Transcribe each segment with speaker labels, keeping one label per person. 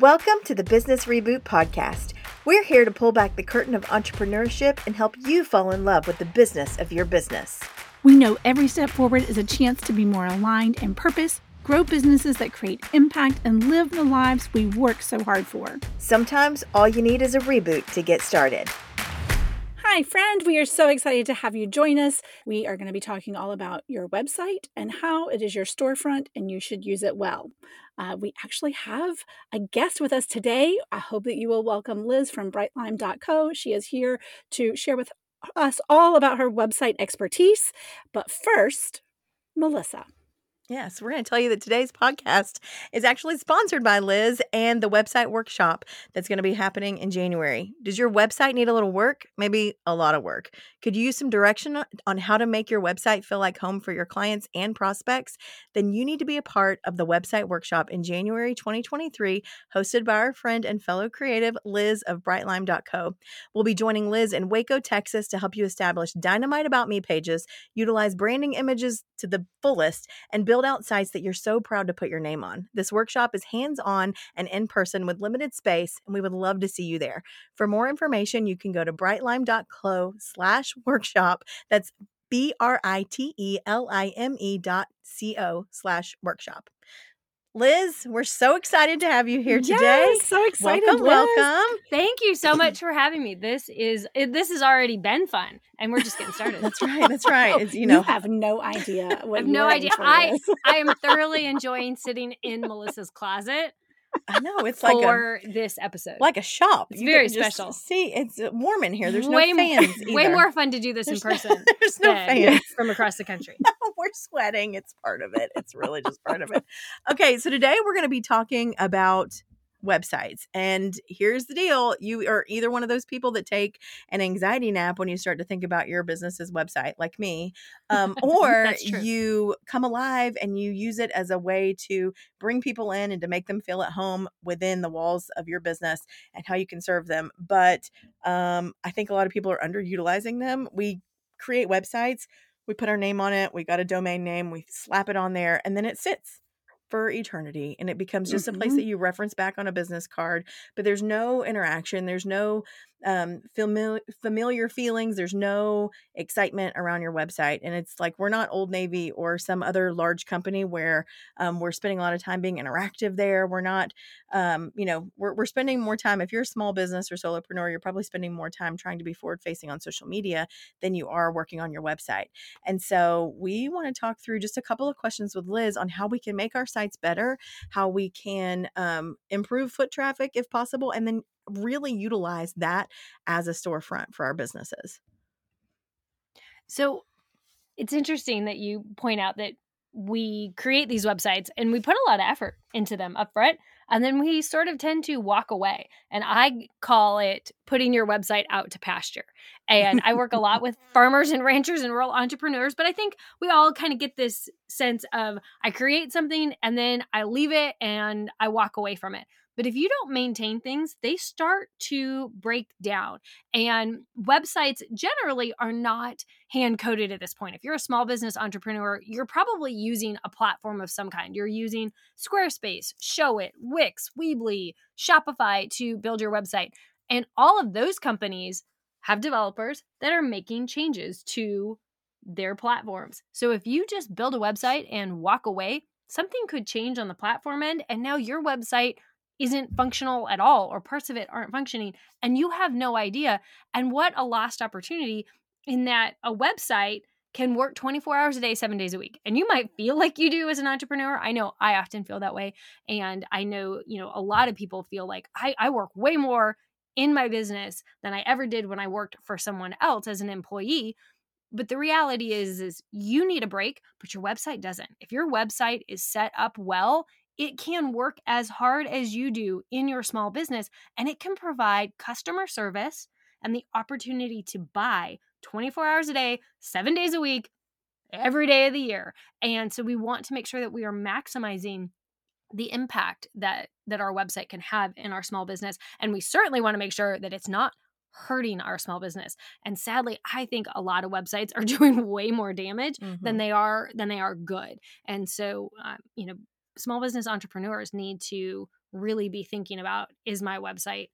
Speaker 1: Welcome to the Business Reboot Podcast. We're here to pull back the curtain of entrepreneurship and help you fall in love with the business of your business.
Speaker 2: We know every step forward is a chance to be more aligned in purpose, grow businesses that create impact, and live the lives we work so hard for.
Speaker 1: Sometimes all you need is a reboot to get started.
Speaker 2: Hi, friend. We are so excited to have you join us. We are going to be talking all about your website and how it is your storefront and you should use it well. Uh, we actually have a guest with us today. I hope that you will welcome Liz from Britelime.co. She is here to share with us all about her website expertise. But first, Melissa.
Speaker 1: Yes, we're going to tell you that today's podcast is actually sponsored by Liz and the website workshop that's going to be happening in January. Does your website need a little work? Maybe a lot of work. Could you use some direction on how to make your website feel like home for your clients and prospects? Then you need to be a part of the website workshop in January 2023, hosted by our friend and fellow creative Liz of Britelime.co. We'll be joining Liz in Waco, Texas to help you establish dynamite about me pages, utilize branding images to the fullest, and build build out sites that you're so proud to put your name on. This workshop is hands on and in person with limited space, and we would love to see you there. For more information, you can go to britelime.co slash workshop. That's B R I T E L I M E dot C O slash workshop. Liz, we're so excited to have you here today.
Speaker 2: Yes, so excited.
Speaker 1: Welcome,
Speaker 2: Liz.
Speaker 1: welcome.
Speaker 3: Thank you so much for having me. This is this has already been fun, and we're just getting started.
Speaker 1: that's right. That's right. Oh, it's, you know,
Speaker 2: you have no idea.
Speaker 3: I have no idea. I I am thoroughly enjoying sitting in Melissa's closet.
Speaker 1: I know it's like
Speaker 3: for
Speaker 1: a,
Speaker 3: this episode,
Speaker 1: like a shop.
Speaker 3: It's you very special.
Speaker 1: See, it's uh, warm in here. There's way no fans.
Speaker 3: More, way more fun to do this
Speaker 1: there's
Speaker 3: in person.
Speaker 1: No, there's no fans
Speaker 3: from across the country.
Speaker 1: no, we're sweating. It's part of it. It's really just part of it. Okay, so today we're going to be talking about websites. And here's the deal you are either one of those people that take an anxiety nap when you start to think about your business's website, like me, um, or you come alive and you use it as a way to bring people in and to make them feel at home within the walls of your business and how you can serve them. But um, I think a lot of people are underutilizing them. We create websites. We put our name on it. We got a domain name. We slap it on there, and then it sits for eternity and it becomes just mm-hmm. a place mm-hmm. that you reference back on a business card but there's no interaction there's no um, familiar familiar feelings. There's no excitement around your website, and it's like we're not Old Navy or some other large company where um, we're spending a lot of time being interactive. There, we're not. Um, you know, we're we're spending more time. If you're a small business or solopreneur, you're probably spending more time trying to be forward facing on social media than you are working on your website. And so, we want to talk through just a couple of questions with Liz on how we can make our sites better, how we can um, improve foot traffic if possible, and then really utilize that as a storefront for our businesses.
Speaker 3: So it's interesting that you point out that we create these websites and we put a lot of effort into them upfront and then we sort of tend to walk away and i call it putting your website out to pasture and i work a lot with farmers and ranchers and rural entrepreneurs but i think we all kind of get this sense of i create something and then i leave it and i walk away from it but if you don't maintain things, they start to break down. And websites generally are not hand coded at this point. If you're a small business entrepreneur, you're probably using a platform of some kind. You're using Squarespace, Showit, Wix, Weebly, Shopify to build your website. And all of those companies have developers that are making changes to their platforms. So if you just build a website and walk away, something could change on the platform end. And now your website isn't functional at all or parts of it aren't functioning and you have no idea and what a lost opportunity in that a website can work 24 hours a day 7 days a week and you might feel like you do as an entrepreneur. I know i often feel that way and i know you know a lot of people feel like i, I work way more in my business than i ever did when i worked for someone else as an employee but the reality is is you need a break but your website doesn't. If your website is set up well it can work as hard as you do in your small business and it can provide customer service and the opportunity to buy 24 hours a day, seven days a week, every day of the year. And so we want to make sure that we are maximizing the impact that that our website can have in our small business and we certainly want to make sure that it's not hurting our small business and sadly i think a lot of websites are doing way more damage mm-hmm. than they are than they are good and so um, you know small business entrepreneurs need to really be thinking about is my website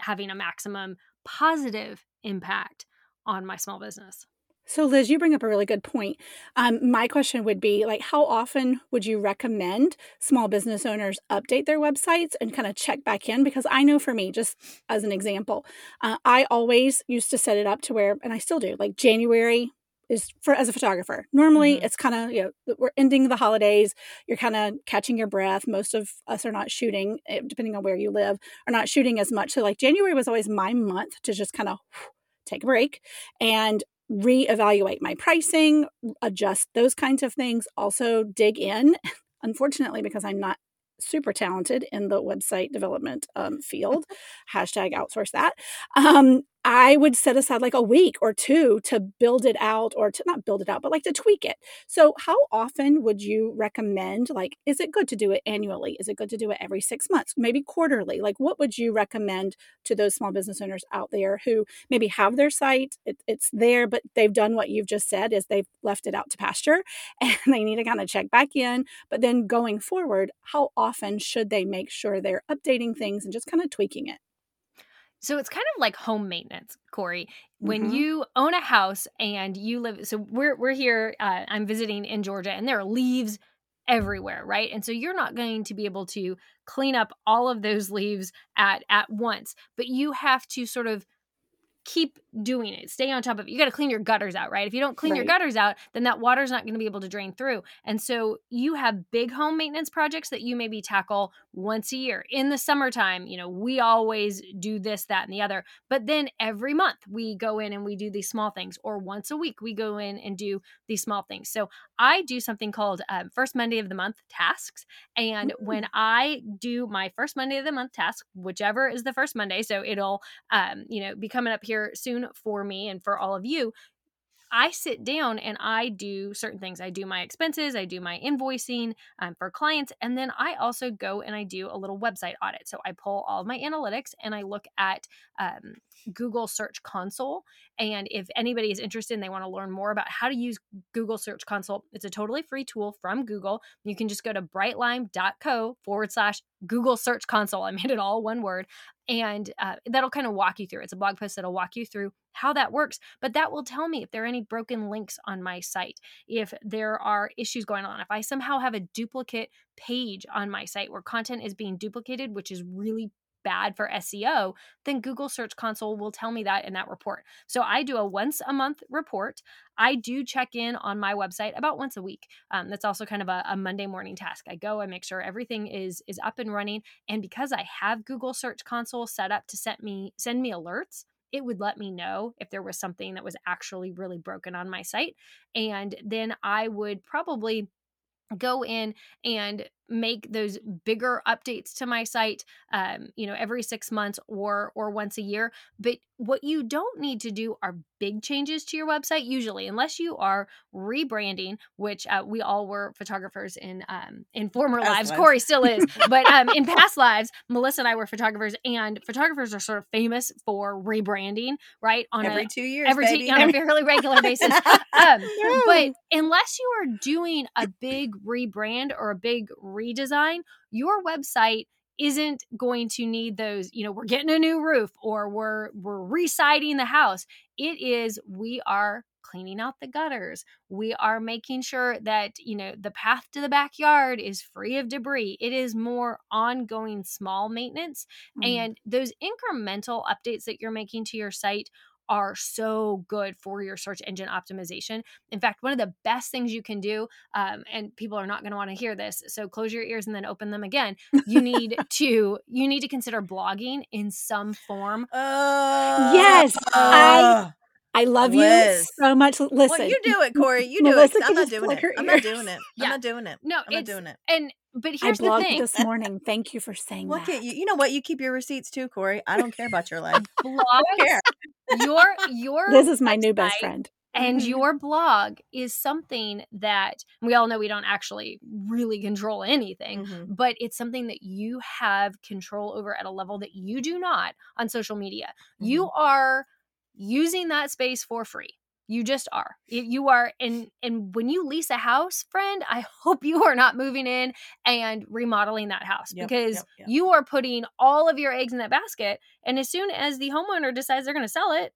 Speaker 3: having a maximum positive impact on my small business?
Speaker 2: So, Liz, you bring up a really good point. Um, my question would be like, how often would you recommend small business owners update their websites and kind of check back in? Because I know for me, just as an example, uh, I always used to set it up to where, and I still do, like January is for as a photographer. Normally, mm-hmm. it's kind of you know we're ending the holidays. You're kind of catching your breath. Most of us are not shooting, eh, depending on where you live, are not shooting as much. So, like January was always my month to just kind of take a break and reevaluate my pricing, adjust those kinds of things, also dig in. Unfortunately, because I'm not super talented in the website development um, field, hashtag outsource that. Um, I would set aside like a week or two to build it out or to not build it out, but like to tweak it. So, how often would you recommend? Like, is it good to do it annually? Is it good to do it every six months, maybe quarterly? Like, what would you recommend to those small business owners out there who maybe have their site, it, it's there, but they've done what you've just said is they've left it out to pasture and they need to kind of check back in. But then going forward, how often should they make sure they're updating things and just kind of tweaking it?
Speaker 3: So it's kind of like home maintenance, Corry. When mm-hmm. you own a house and you live, so we're we're here. Uh, I'm visiting in Georgia, and there are leaves everywhere, right? And so you're not going to be able to clean up all of those leaves at at once, but you have to sort of keep doing it. Stay on top of it. You got to clean your gutters out, right? If you don't clean right. your gutters out, then that water's not going to be able to drain through. And so you have big home maintenance projects that you maybe tackle once a year. In the summertime, you know, we always do this, that, and the other. But then every month we go in and we do these small things, or once a week we go in and do these small things. So I do something called um, First Monday of the Month tasks. And mm. when I do my first Monday of the month task, whichever is the first Monday, so it'll, um, you know, be coming up here soon for me and for all of you, I sit down and I do certain things. I do my expenses, I do my invoicing um, for clients, and then I also go and I do a little website audit. So I pull all of my analytics and I look at um, Google Search Console. And if anybody is interested and they want to learn more about how to use Google Search Console, it's a totally free tool from Google. You can just go to britelime.co forward slash Google Search Console. I made it all one word. And uh, that'll kind of walk you through. It's a blog post that'll walk you through how that works. But that will tell me if there are any broken links on my site, if there are issues going on, if I somehow have a duplicate page on my site where content is being duplicated, which is really bad for SEO, then Google Search Console will tell me that in that report. So I do a once a month report. I do check in on my website about once a week. Um, that's also kind of a, a Monday morning task. I go, I make sure everything is is up and running, and because I have Google Search Console set up to send me send me alerts it would let me know if there was something that was actually really broken on my site. And then I would probably go in and make those bigger updates to my site um, you know every six months or or once a year but what you don't need to do are big changes to your website usually unless you are rebranding which uh, we all were photographers in um, in former past lives. corry still is but um, in past lives melissa and i were photographers and photographers are sort of famous for rebranding right
Speaker 1: on every a, two years
Speaker 3: every
Speaker 1: two,
Speaker 3: on a fairly regular basis. Um, but unless you are doing a big rebrand or a big redesign, your website isn't going to need those you know we're getting a new roof or we're we're residing the house. It is we are cleaning out the gutters. We are making sure that you know the path to the backyard is free of debris. It is more ongoing small maintenance mm. and those incremental updates that you're making to your site are so good for your search engine optimization. In fact, one of the best things you can do, um, and people are not going to want to hear this, so close your ears and then open them again. You need to you need to consider blogging in some form.
Speaker 2: Uh, yes, uh, I I love Liz. you so much. Listen,
Speaker 1: well, you do it, Corry. You do Melissa it. I'm not doing it. I'm not doing it. Yeah. I'm not doing it.
Speaker 3: No,
Speaker 1: I'm not doing it.
Speaker 3: And but here's
Speaker 2: I blogged
Speaker 3: the thing.
Speaker 2: this morning. Thank you for saying
Speaker 1: Look
Speaker 2: that.
Speaker 1: at you. You know what? You keep your receipts too, Corry. I don't care about your life.
Speaker 3: Blog. your your
Speaker 2: this is my new best friend.
Speaker 3: And mm-hmm. your blog is something that we all know we don't actually really control anything, mm-hmm. but it's something that you have control over at a level that you do not on social media. Mm-hmm. You are using that space for free You just are. You are and and when you lease a house, friend, I hope you are not moving in and remodeling that house
Speaker 1: Yep,
Speaker 3: because
Speaker 1: yep, yep.
Speaker 3: you are putting all of your eggs in that basket. And as soon as the homeowner decides they're going to sell it,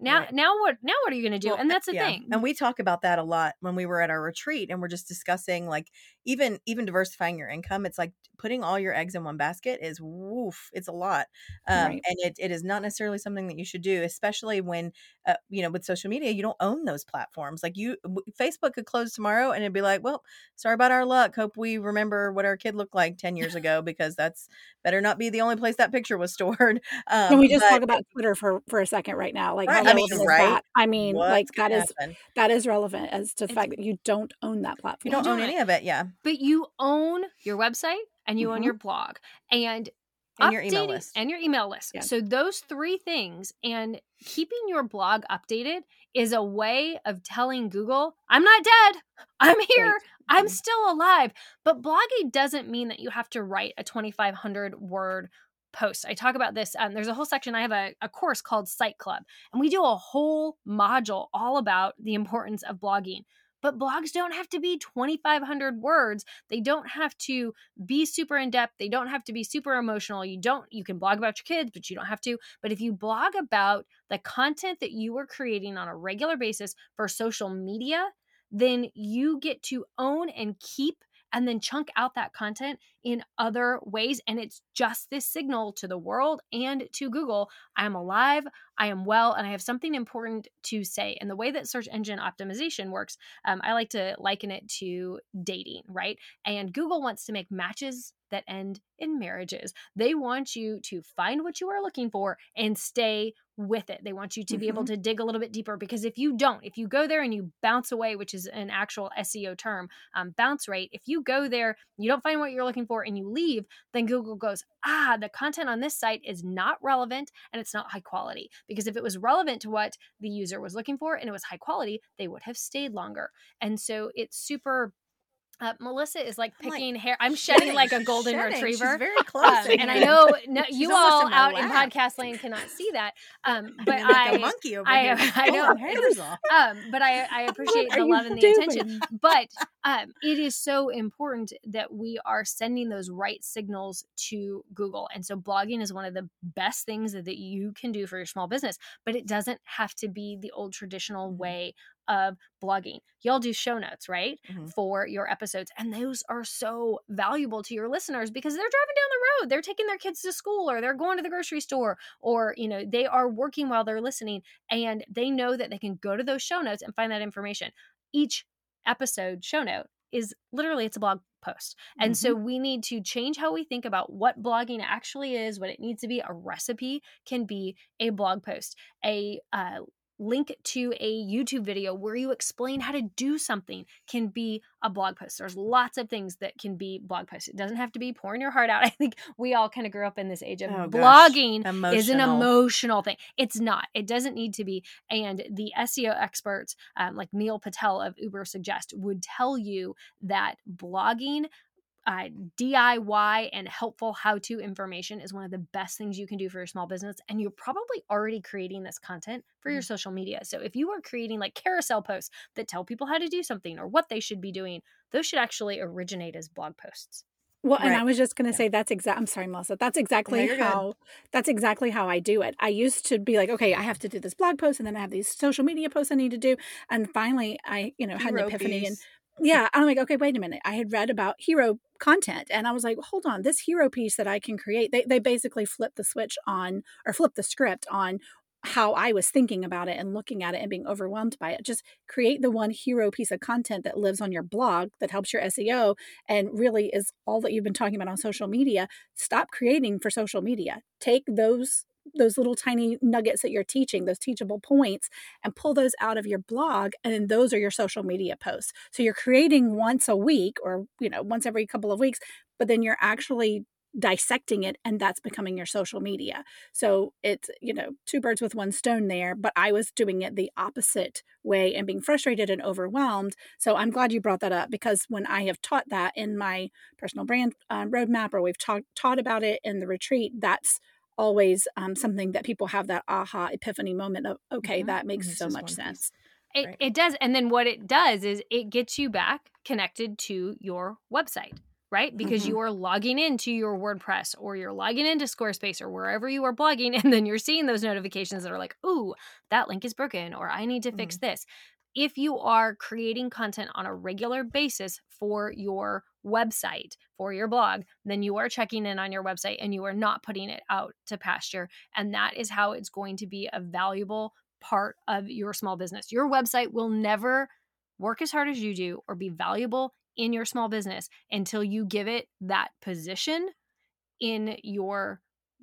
Speaker 3: now
Speaker 1: Right.
Speaker 3: now what now what are you going to do?
Speaker 1: Well,
Speaker 3: and uh, that's the
Speaker 1: yeah.
Speaker 3: thing.
Speaker 1: And we talk about that a lot when we were at our retreat and we're just discussing like even even diversifying your income. It's like putting all your eggs in one basket is woof, it's a lot. Um,
Speaker 2: Right.
Speaker 1: and it, it is not necessarily something that you should do, especially when uh, you know, with social media, you don't own those platforms. Like you Facebook could close tomorrow and it'd be like, well, sorry about our luck. Hope we remember what our kid looked like 10 years ago because that's better not be the only place that picture was stored. Um,
Speaker 2: Can we just
Speaker 1: but
Speaker 2: talk about Twitter for for a second right now? Like,
Speaker 1: Right, I mean, right?
Speaker 2: that? I mean,
Speaker 1: what
Speaker 2: like that is
Speaker 1: happen?
Speaker 2: that is relevant as to the fact that you don't own that platform.
Speaker 1: you don't own any of it. Yeah.
Speaker 3: But you own your website and you own
Speaker 2: Mhm.
Speaker 3: your blog and
Speaker 1: And your email
Speaker 3: updating-
Speaker 1: list.
Speaker 3: and your email list.
Speaker 2: Yeah.
Speaker 3: So those three things and keeping your blog updated is a way of telling Google, I'm not dead. I'm here.
Speaker 2: Right.
Speaker 3: I'm
Speaker 2: Mhm.
Speaker 3: still alive. But blogging doesn't mean that you have to write a 2500 word post. I talk about this. Um, there's a whole section. I have a, a course called Site Club, and we do a whole module all about the importance of blogging. But blogs don't have to be 2,500 words. They don't have to be super in depth. They don't have to be super emotional. You don't, you can blog about your kids, but you don't have to. But if you blog about the content that you are creating on a regular basis for social media, then you get to own and keep and then chunk out that content in other ways. And it's just this signal to the world and to Google I am alive, I am well, and I have something important to say. And the way that search engine optimization works, um, I like to liken it to dating, right? And Google wants to make matches that end in marriages. They want you to find what you are looking for and stay with it. They want you to be able to dig a little bit deeper because if you don't, if you go there and you bounce away, which is an actual SEO term, um, bounce rate, if you go there, you don't find what you're looking for and you leave, then Google goes, ah, the content on this site is not relevant and it's not high quality. Because if it was relevant to what the user was looking for and it was high quality, they would have stayed longer. And so it's super. Uh, Melissa is like
Speaker 1: I'm like,
Speaker 3: picking hair. I'm shedding like a golden
Speaker 1: shedding.
Speaker 3: retriever.
Speaker 1: She's very close.
Speaker 3: Um, and I know no, you all
Speaker 1: in
Speaker 3: out in podcast land cannot see that. Um, but
Speaker 1: like
Speaker 3: I,
Speaker 1: a monkey over
Speaker 3: I-
Speaker 1: here.
Speaker 3: I know.
Speaker 1: hairs off.
Speaker 3: um, but I, I appreciate the love and the
Speaker 2: doing?
Speaker 3: attention. But um, it is so important that we are sending those right signals to Google. And so blogging is one of the best things that, that you can do for your small business, but it doesn't have to be the old traditional
Speaker 1: Mhm.
Speaker 3: way of blogging. Y'all do show notes, right?
Speaker 1: Mhm.
Speaker 3: For your episodes. And those are so valuable to your listeners because they're driving down the road. They're taking their kids to school or they're going to the grocery store or, you know, they are working while they're listening and they know that they can go to those show notes and find that information. Each episode show note is literally it's a blog post. And so we need to change how we think about what blogging actually is, what it needs to be. A recipe can be a blog post. A uh, link to a YouTube video where you explain how to do something can be a blog post. There's lots of things that can be blog posts. It doesn't have to be pouring your heart out. I think we all kind of grew up in this age of
Speaker 1: Oh,
Speaker 3: blogging is an emotional thing. It's not. It doesn't need to be. And the SEO experts, um, like Neil Patel of Ubersuggest, would tell you that blogging. Uh, DIY and helpful how to information is one of the best things you can do for your small business. And you're probably already creating this content for your social media. So if you are creating like carousel posts that tell people how to do something or what they should be doing, those should actually originate as blog posts.
Speaker 2: Well, and I was just going to
Speaker 1: Yeah.
Speaker 2: say that's exact. I'm sorry, Melissa. That's exactly
Speaker 1: good.
Speaker 2: how. That's exactly how I do it. I used to be like, okay, I have to do this blog post, and then I have these social media posts I need to do, and finally, I, you know, had an epiphany, and. Yeah, I'm like, okay, wait a minute. I had read about hero content, and I was like, hold on, this hero piece that I can create. They they basically flipped the switch on, or flipped the script on how I was thinking about it and looking at it and being overwhelmed by it. Just create the one hero piece of content that lives on your blog that helps your SEO and really is all that you've been talking about on social media. Stop creating for social media. Take those those little tiny nuggets that you're teaching, those teachable points, and pull those out of your blog. And then those are your social media posts. So you're creating once a week or, you know, once every couple of weeks, but then you're actually dissecting it and that's becoming your social media. So it's, you know, two birds with one stone there, but I was doing it the opposite way and being frustrated and overwhelmed. So I'm glad you brought that up because when I have taught that in my personal brand um, roadmap or we've taught taught about it in the retreat, that's always um, something that people have that aha epiphany moment of okay
Speaker 1: Mhm.
Speaker 2: that makes so much
Speaker 1: piece.
Speaker 2: sense
Speaker 3: It,
Speaker 1: Right.
Speaker 3: it does. And then what it does is it gets you back connected to your website, right? Because
Speaker 1: Mhm.
Speaker 3: you are logging into your WordPress or you're logging into Squarespace or wherever you are blogging. And then you're seeing those notifications that are like, ooh, that link is broken or I need to fix this. If you are creating content on a regular basis for your website, for your blog, then you are checking in on your website and you are not putting it out to pasture. And that is how it's going to be a valuable part of your small business. Your website will never work as hard as you do or be valuable in your small business until you give it that position in your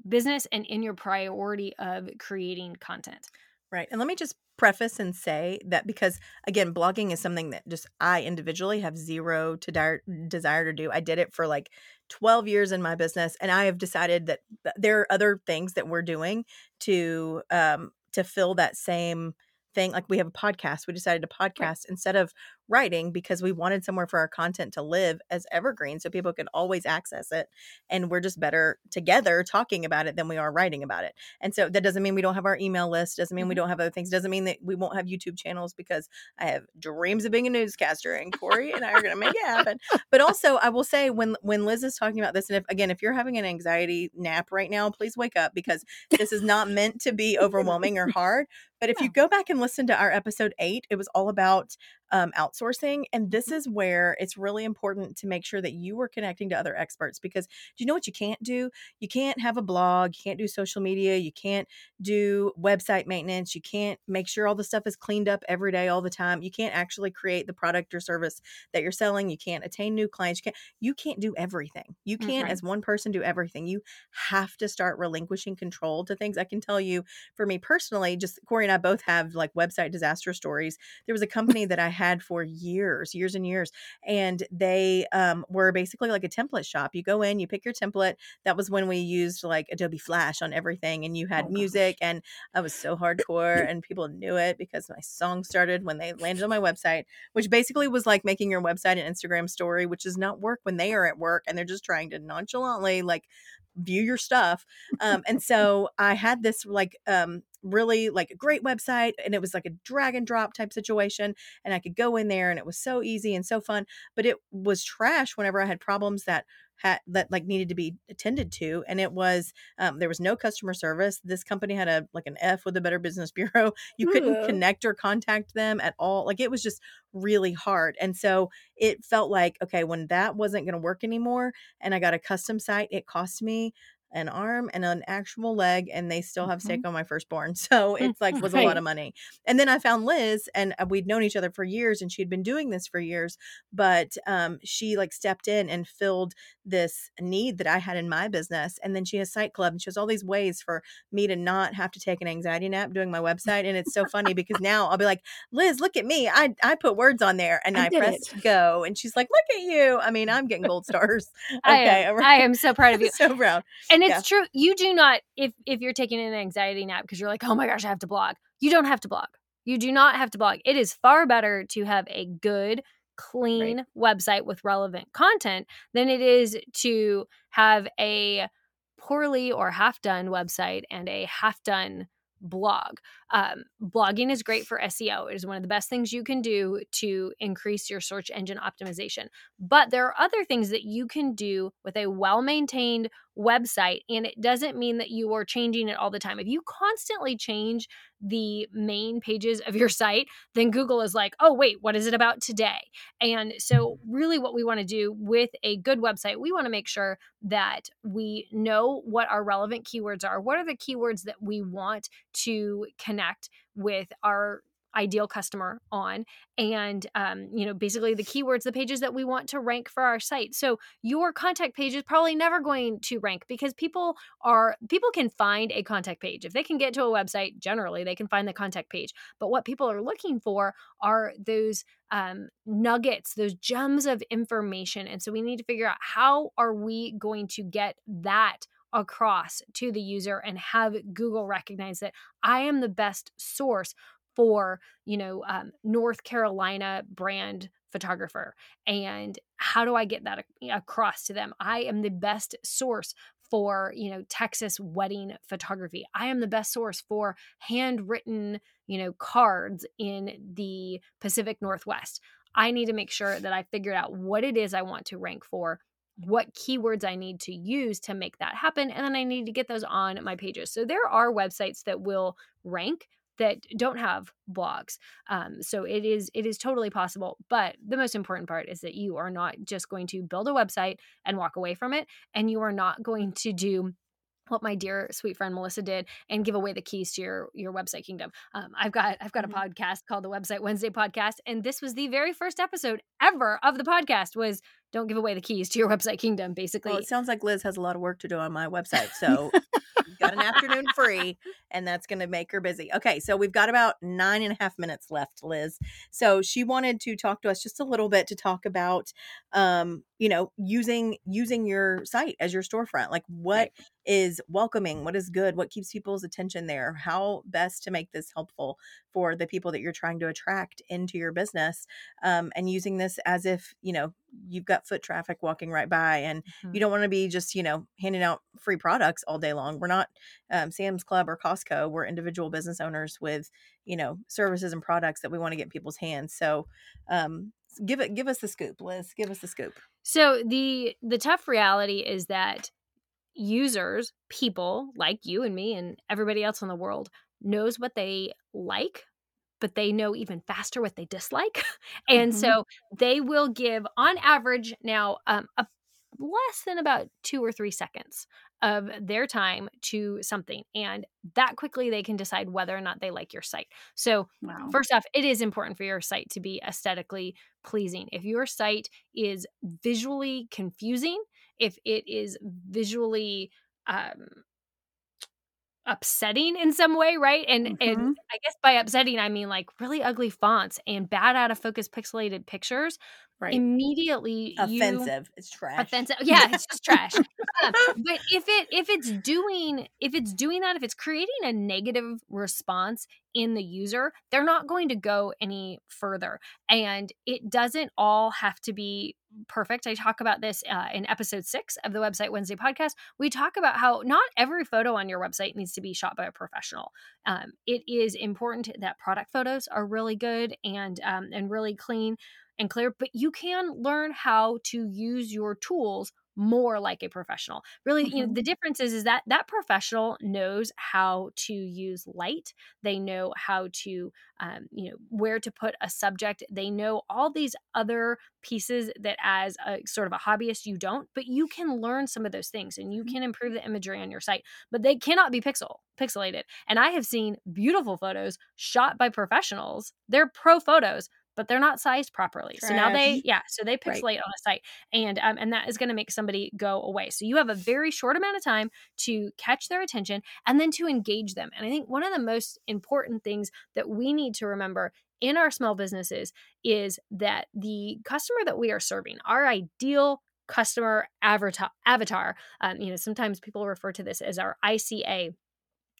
Speaker 3: business and in your priority of creating content.
Speaker 1: Right. And let me just preface and say that because again, blogging is something that just I individually have zero to dire, desire to do. I did it for like 12 years in my business and I have decided that th- there are other things that we're doing to um to fill that same thing like we have a podcast we decided to podcast instead of writing because we wanted somewhere for our content to live as evergreen so people could always access it and we're just better together talking about it than we are writing about it. And so that doesn't mean we don't have our email list doesn't mean we
Speaker 3: Mhm.
Speaker 1: don't have other things doesn't mean that we won't have youtube channels because i have dreams of being a newscaster and corry and i are going to make it happen. But also i will say when when liz is talking about this and if again if you're having an anxiety nap right now please wake up because this is not meant to be overwhelming or hard. But if you go back and listen to our episode eight it was all about um, outsourcing. And this is where it's really important to make sure that you are connecting to other experts because do you know what you can't do? You can't have a blog, you can't do social media, you can't do website maintenance, you can't make sure all the stuff is cleaned up every day, all the time. You can't actually create the product or service that you're selling. You can't attain new clients. You can't, you can't do everything. You can't,
Speaker 3: right.
Speaker 1: as one person, do everything. You have to start relinquishing control to things. I can tell you for me personally, just Corry and I both have like website disaster stories there was a company that I had for years, years and years, and they um, were basically like a template shop. You go in, you pick your template. That was when we used like Adobe Flash on everything, and you had
Speaker 2: Oh, gosh.
Speaker 1: music, and I was so hardcore, and people knew it because my song started when they landed on my website, which basically was like making your website an Instagram story, which does not work when they are at work and they're just trying to nonchalantly like view your stuff. Um, and so I had this like um really like a great website and it was like a drag and drop type situation and I could go in there and it was so easy and so fun but it was trash whenever I had problems that had that like needed to be attended to and it was um, there was no customer service. This company had a like an F with the Better Business Bureau. You couldn't connect or contact them at all like it was just really hard and so it felt like okay when that wasn't going to work anymore and I got a custom site it cost me an arm and an actual leg and they still have
Speaker 2: Mhm.
Speaker 1: steak on my firstborn so it's like was a lot of money. And then i found liz and uh, we'd known each other for years and she'd been doing this for years but um, she like stepped in and filled this need that i had in my business and then she has site club and she has all these ways for me to not have to take an anxiety nap doing my website and it's so funny because now i'll be like liz look at me i i put words on there and
Speaker 2: I
Speaker 1: i,
Speaker 2: did
Speaker 1: press go and she's like look at you. I mean i'm getting gold stars.
Speaker 3: I
Speaker 1: okay
Speaker 3: am,
Speaker 1: all
Speaker 3: I am so proud of you.
Speaker 1: so proud.
Speaker 3: And it's
Speaker 1: Yeah.
Speaker 3: true. You do not if if you're taking an anxiety nap because you're like, "Oh my gosh, I have to blog." You don't have to blog. You do not have to blog. It is far better to have a good clean website with relevant content than it is to have a poorly or half done website and a half done blog. Um, blogging is great for SEO. It is one of the best things you can do to increase your search engine optimization. But there are other things that you can do with a well maintained website, and it doesn't mean that you are changing it all the time. If you constantly change the main pages of your site, then Google is like, oh, wait, what is it about today? And so, mm-hmm. really, what we want to do with a good website, we want to make sure that we know what our relevant keywords are. What are the keywords that we want to connect with our ideal customer on and um, you know basically the keywords the pages that we want to rank for our site. So your contact page is probably never going to rank because people are people can find a contact page. If they can get to a website generally they can find the contact page. But what people are looking for are those um, nuggets those gems of information. And so we need to figure out how are we going to get that across to the user and have google recognize that i am the best source for you know um, north carolina brand photographer and how do i get that across to them i am the best source for you know texas wedding photography i am the best source for handwritten you know cards in the pacific northwest i need to make sure that i figured out what it is i want to rank for what keywords I need to use to make that happen. And then I need to get those on my pages. So there are websites that will rank that don't have blogs. Um, so it is it is totally possible. But the most important part is that you are not just going to build a website and walk away from it, and you are not going to do what my dear sweet friend Melissa did and give away the keys to your your website kingdom. Um, I've got I've got a mm-hmm. podcast called the Website Wednesday podcast, and this was the very first episode ever of the podcast was don't give away the keys to your website kingdom. Basically,
Speaker 1: well, it sounds like Liz has a lot of work to do on my website, so you've got an afternoon free, and that's going to make her busy. Okay, so we've got about nine and a half minutes left, Liz. So she wanted to talk to us just a little bit to talk about, um, you know, using using your site as your storefront. Like, what right. is welcoming? What is good? What keeps people's attention there? How best to make this helpful for the people that you're trying to attract into your business, um, and using this as if you know you've got foot traffic walking right by and mm-hmm. you don't want to be just you know handing out free products all day long. We're not um, sam's club or costco we're individual business owners with you know services and products that we want to get people's hands. So um, give it give us the scoop liz give us the scoop.
Speaker 3: So the the tough reality is that users people like you and me and everybody else in the world knows what they like but they know even faster what they dislike. and mm-hmm. so they will give, on average, now um, a, less than about two or three seconds of their time to something. And that quickly they can decide whether or not they like your site. So, wow. first off, it is important for your site to be aesthetically pleasing. If your site is visually confusing, if it is visually um, upsetting in some way, right? And mm-hmm. and I guess by upsetting I mean like really ugly fonts and bad out of focus pixelated pictures. Right. Immediately
Speaker 1: offensive. You, it's trash.
Speaker 3: Offensive. Yeah, it's just trash. um, but if it if it's doing if it's doing that, if it's creating a negative response in the user, they're not going to go any further. And it doesn't all have to be perfect. I talk about this uh, in episode six of the Website Wednesday podcast. We talk about how not every photo on your website needs to be shot by a professional. Um, it is important that product photos are really good and um, and really clean and clear, but you can learn how to use your tools more like a professional really mm-hmm. you know mm-hmm. the difference is is that that professional knows how to use light they know how to um, you know where to put a subject they know all these other pieces that as a sort of a hobbyist you don't but you can learn some of those things and you mm-hmm. can improve the imagery on your site but they cannot be pixel pixelated and i have seen beautiful photos shot by professionals they're pro photos but they're not sized properly. Trash. So now they, yeah, so they pixelate right. on a site, and um, and that is going to make somebody go away. So you have a very short amount of time to catch their attention and then to engage them. And I think one of the most important things that we need to remember in our small businesses is that the customer that we are serving, our ideal customer avatar, avatar um, you know, sometimes people refer to this as our ICA.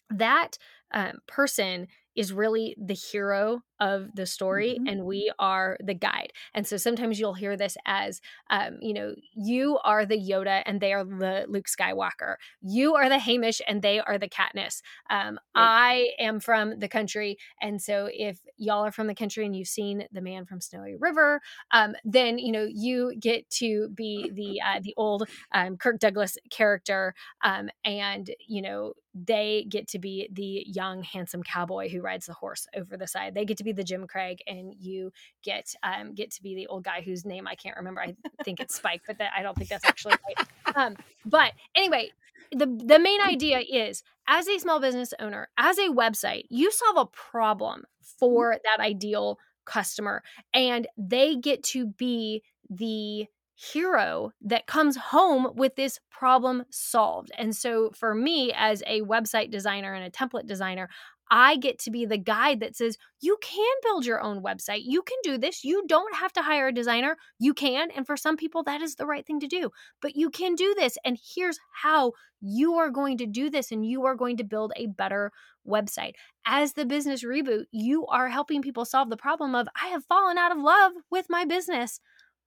Speaker 3: That um, person is really the hero of the story mm-hmm. and we are the guide and so sometimes you'll hear this as um, you know you are the yoda and they are the luke skywalker you are the hamish and they are the katniss um, right. i am from the country and so if y'all are from the country and you've seen the man from snowy river um, then you know you get to be the uh, the old um, kirk douglas character um, and you know they get to be the young handsome cowboy who rides the horse over the side they get to be the Jim Craig, and you get um, get to be the old guy whose name I can't remember. I think it's Spike, but that, I don't think that's actually right. Um, but anyway, the the main idea is as a small business owner, as a website, you solve a problem for that ideal customer, and they get to be the hero that comes home with this problem solved. And so for me as a website designer and a template designer, I get to be the guide that says, you can build your own website. You can do this. You don't have to hire a designer. You can. And for some people, that is the right thing to do. But you can do this. And here's how you are going to do this. And you are going to build a better website. As the business reboot, you are helping people solve the problem of, I have fallen out of love with my business,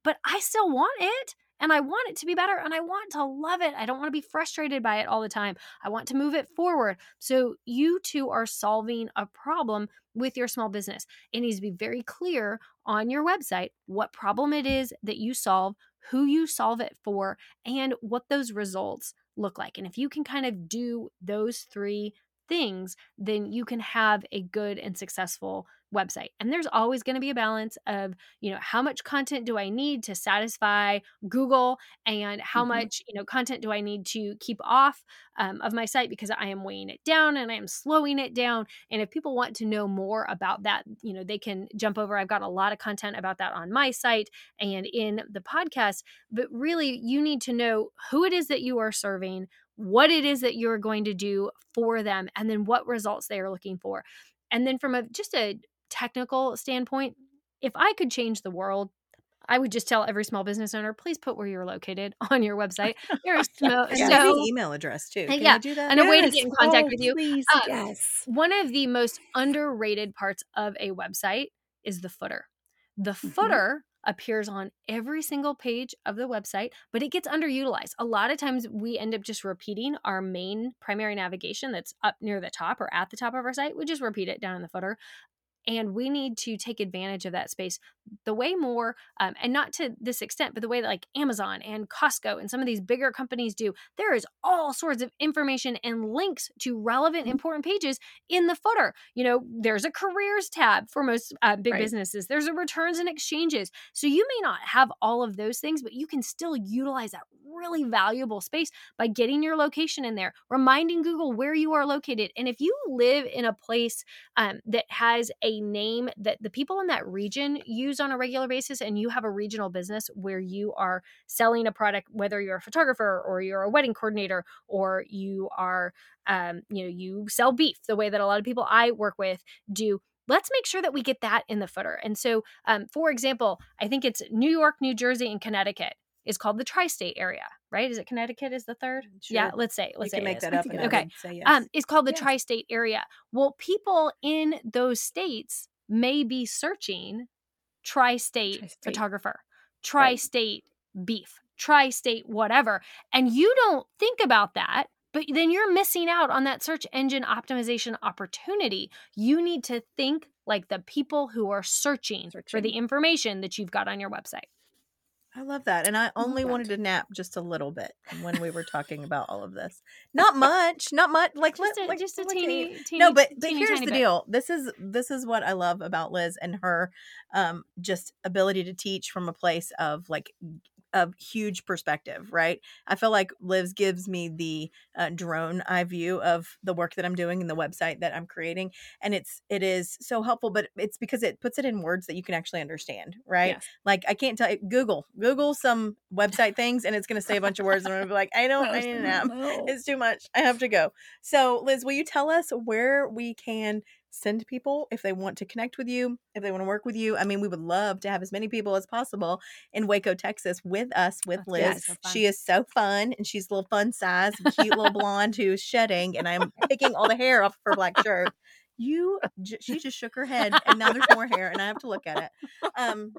Speaker 3: but I still want it and I want it to be better and I want to love it. I don't want to be frustrated by it all the time. I want to move it forward. So you two are solving a problem with your small business. It needs to be very clear on your website what problem it is that you solve, who you solve it for, and what those results look like. And if you can kind of do those three things, then you can have a good and successful website. And there's always going to be a balance of, you know, how much content do I need to satisfy Google and how mm-hmm. much, you know, content do I need to keep off um, of my site because I am weighing it down and I am slowing it down. And if people want to know more about that, you know, they can jump over. I've got a lot of content about that on my site and in the podcast. But really, you need to know who it is that you are serving, what it is that you're going to do for them, and then what results they are looking for. And then from a just a technical standpoint, if I could change the world, I would just tell every small business owner, please put where you're located on your website. There is no,
Speaker 1: so, email address too. Can
Speaker 3: yeah,
Speaker 1: do that?
Speaker 3: and yes. a way to get in contact oh, with you.
Speaker 2: Please, uh, yes.
Speaker 3: One of the most underrated parts of a website is the footer. The mm-hmm. footer appears on every single page of the website, but it gets underutilized. A lot of times we end up just repeating our main primary navigation that's up near the top or at the top of our site. We just repeat it down in the footer and we need to take advantage of that space the way more um, and not to this extent but the way that like amazon and costco and some of these bigger companies do there is all sorts of information and links to relevant mm-hmm. important pages in the footer you know there's a careers tab for most uh, big right. businesses there's a returns and exchanges so you may not have all of those things but you can still utilize that really valuable space by getting your location in there reminding google where you are located and if you live in a place um, that has a name that the people in that region use on a regular basis and you have a regional business where you are selling a product whether you're a photographer or you're a wedding coordinator or you are um, you know you sell beef the way that a lot of people i work with do let's make sure that we get that in the footer. And so um, for example i think it's new york new jersey and connecticut is called the tri-state area, right? Is it Connecticut is the third? Sure. Yeah, let's say let's
Speaker 1: you
Speaker 3: say
Speaker 1: make that up.
Speaker 3: okay,
Speaker 1: yes.
Speaker 3: um, it's called the yes. tri-state area. Well, people in those states may be searching tri-state, tri-state. photographer, tri-state right. beef, tri-state whatever, and you don't think about that. But then you're missing out on that search engine optimization opportunity. You need to think like the people who are searching, searching. for the information that you've got on your website.
Speaker 1: I love that. And I only wanted to nap just a little bit when we were talking about all of this. Not much, not much. Like
Speaker 3: just
Speaker 1: a,
Speaker 3: like, just a teeny, teeny,
Speaker 1: No, but but
Speaker 3: teeny,
Speaker 1: here's the
Speaker 3: bit.
Speaker 1: deal. This is this is what I love about Liz and her um just ability to teach from a place of like a huge perspective, right? I feel like Liz gives me the uh, drone eye view of the work that I'm doing and the website that I'm creating, and it's it is so helpful. But it's because it puts it in words that you can actually understand, right? Yes. Like I can't tell Google Google some website things, and it's going to say a bunch of words, and I'm going to be like, I don't, I need a nap. It's too much. I have to go. So, Liz, will you tell us where we can send people if they want to connect with you, if they want to work with you. I mean, we would love to have as many people as possible in Waco, Texas with us with Liz. So she is so fun and she's a little fun size, cute little blonde who's shedding, and I'm picking all the hair off her black shirt. You, she just shook her head, and now there's more hair, and I have to look at it. Um,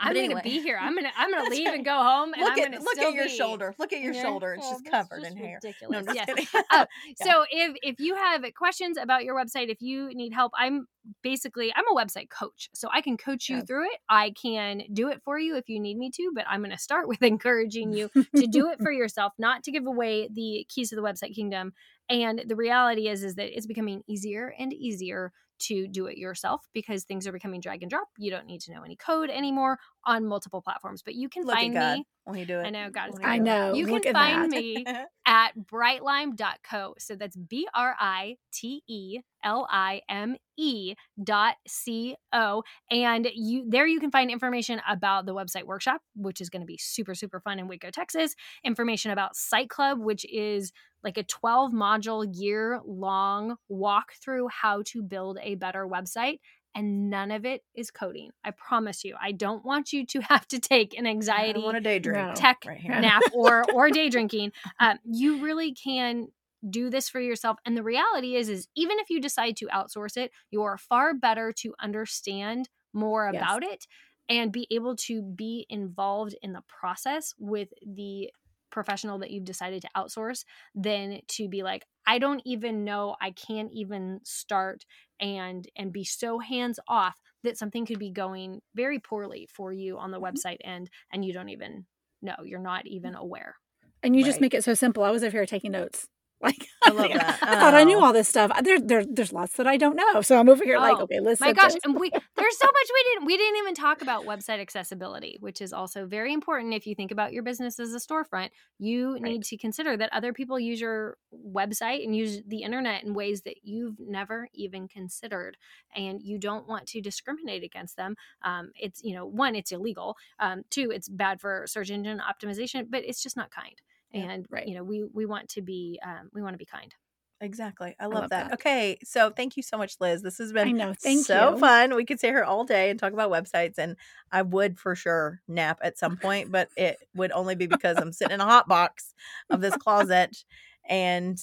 Speaker 3: I'm
Speaker 1: anyway.
Speaker 3: gonna be here. I'm gonna I'm gonna leave and go home. And
Speaker 1: look
Speaker 3: I'm
Speaker 1: at look at your
Speaker 3: be.
Speaker 1: shoulder. Look at your
Speaker 3: yeah.
Speaker 1: shoulder. It's
Speaker 3: oh,
Speaker 1: just covered
Speaker 3: just
Speaker 1: in hair.
Speaker 3: Ridiculous.
Speaker 1: No,
Speaker 3: yes.
Speaker 1: uh,
Speaker 3: yeah. So if if you have questions about your website, if you need help, I'm basically I'm a website coach, so I can coach you yeah. through it. I can do it for you if you need me to, but I'm going to start with encouraging you to do it for yourself, not to give away the keys to the website kingdom. And the reality is is that it's becoming easier and easier to do it yourself because things are becoming drag and drop. You don't need to know any code anymore on multiple platforms, but you can
Speaker 1: Look
Speaker 3: find
Speaker 1: me.
Speaker 3: When
Speaker 1: you do it.
Speaker 3: I know God is
Speaker 2: I know.
Speaker 3: You
Speaker 2: Look
Speaker 3: can find
Speaker 2: that.
Speaker 3: me at britelime.co. So that's B R I T E L I M E dot C O. And you there you can find information about the website workshop, which is going to be super, super fun in Waco, Texas. Information about Site Club, which is like a 12 module year long walk through how to build a better website and none of it is coding. I promise you. I don't want you to have to take an anxiety
Speaker 1: want a day drink
Speaker 3: tech right nap or or day drinking. Um, you really can do this for yourself and the reality is is even if you decide to outsource it you are far better to understand more yes. about it and be able to be involved in the process with the professional that you've decided to outsource than to be like i don't even know i can't even start and and be so hands off that something could be going very poorly for you on the
Speaker 2: Mhm.
Speaker 3: website end and you don't even know you're not even aware
Speaker 2: And you just make it so simple. I was over here taking notes. Like
Speaker 1: I love that.
Speaker 2: I thought I knew
Speaker 1: Oh.
Speaker 2: all this stuff. There, there, there's lots that I don't know. So I'm over here like,
Speaker 3: Oh,
Speaker 2: okay, listen.
Speaker 3: my gosh and we there's so much we didn't we didn't even talk about website accessibility which is also very important if you think about your business as a storefront you
Speaker 2: Right.
Speaker 3: need to consider that other people use your website and use the internet in ways that you've never even considered and you don't want to discriminate against them um, it's you know one it's illegal um, two it's bad for search engine optimization but it's just not kind
Speaker 2: Yeah,
Speaker 3: and
Speaker 2: right.
Speaker 3: you know we we want to be um, we want to be kind
Speaker 1: Exactly. I love,
Speaker 2: love
Speaker 1: that.
Speaker 2: that.
Speaker 1: Okay. So thank you so much, Liz. This has been I
Speaker 2: know. Thank
Speaker 1: so
Speaker 2: you.
Speaker 1: fun. We could stay here all day and talk about websites, and I would for sure nap at some point, but it would only be because I'm sitting in a hot box of this closet and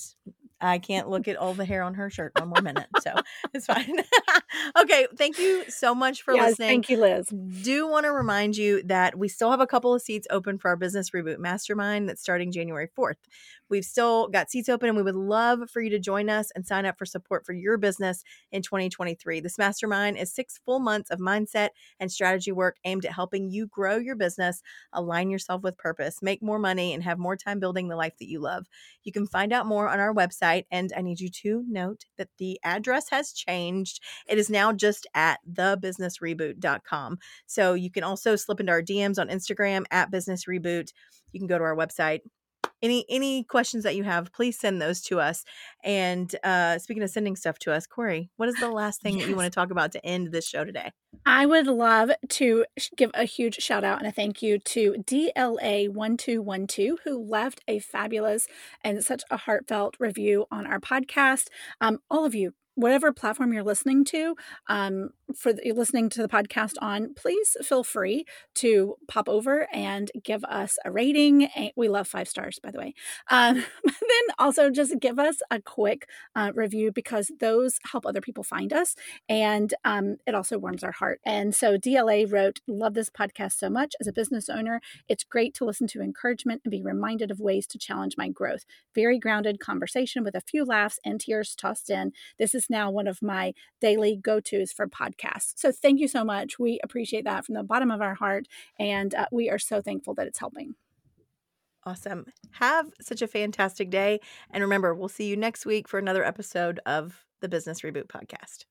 Speaker 1: I can't look at all the hair on her shirt one more minute. So it's fine. okay. Thank you so much for
Speaker 2: yes,
Speaker 1: listening
Speaker 2: thank you, Liz.
Speaker 1: do want to remind you that we still have a couple of seats open for our business reboot mastermind that's starting January 4th. We've still got seats open and we would love for you to join us and sign up for support for your business in 2023. This mastermind is six full months of mindset and strategy work aimed at helping you grow your business, align yourself with purpose, make more money, and have more time building the life that you love. You can find out more on our website. And I need you to note that the address has changed. It is now just at thebusinessreboot.com. So you can also slip into our DMs on Instagram at business reboot. You can go to our website. Any any questions that you have, please send those to us. And uh speaking of sending stuff to us, Corry, what is the last thing that you want to talk about to end this show today?
Speaker 2: I would love to give a huge shout out and a thank you to DLA1212, who left a fabulous and such a heartfelt review on our podcast. Um, all of you, whatever platform you're listening to, um, for the, listening to the podcast on, please feel free to pop over and give us a rating. We love five stars, by the way. Um, then also just give us a quick uh, review because those help other people find us and um, it also warms our heart. And so DLA wrote, Love this podcast so much. As a business owner, it's great to listen to encouragement and be reminded of ways to challenge my growth. Very grounded conversation with a few laughs and tears tossed in. This is now one of my daily go tos for podcasts. So thank you so much. We appreciate that from the bottom of our heart. And uh, we are so thankful that it's helping.
Speaker 1: Awesome. Have such a fantastic day. And remember, we'll see you next week for another episode of the Business Reboot Podcast.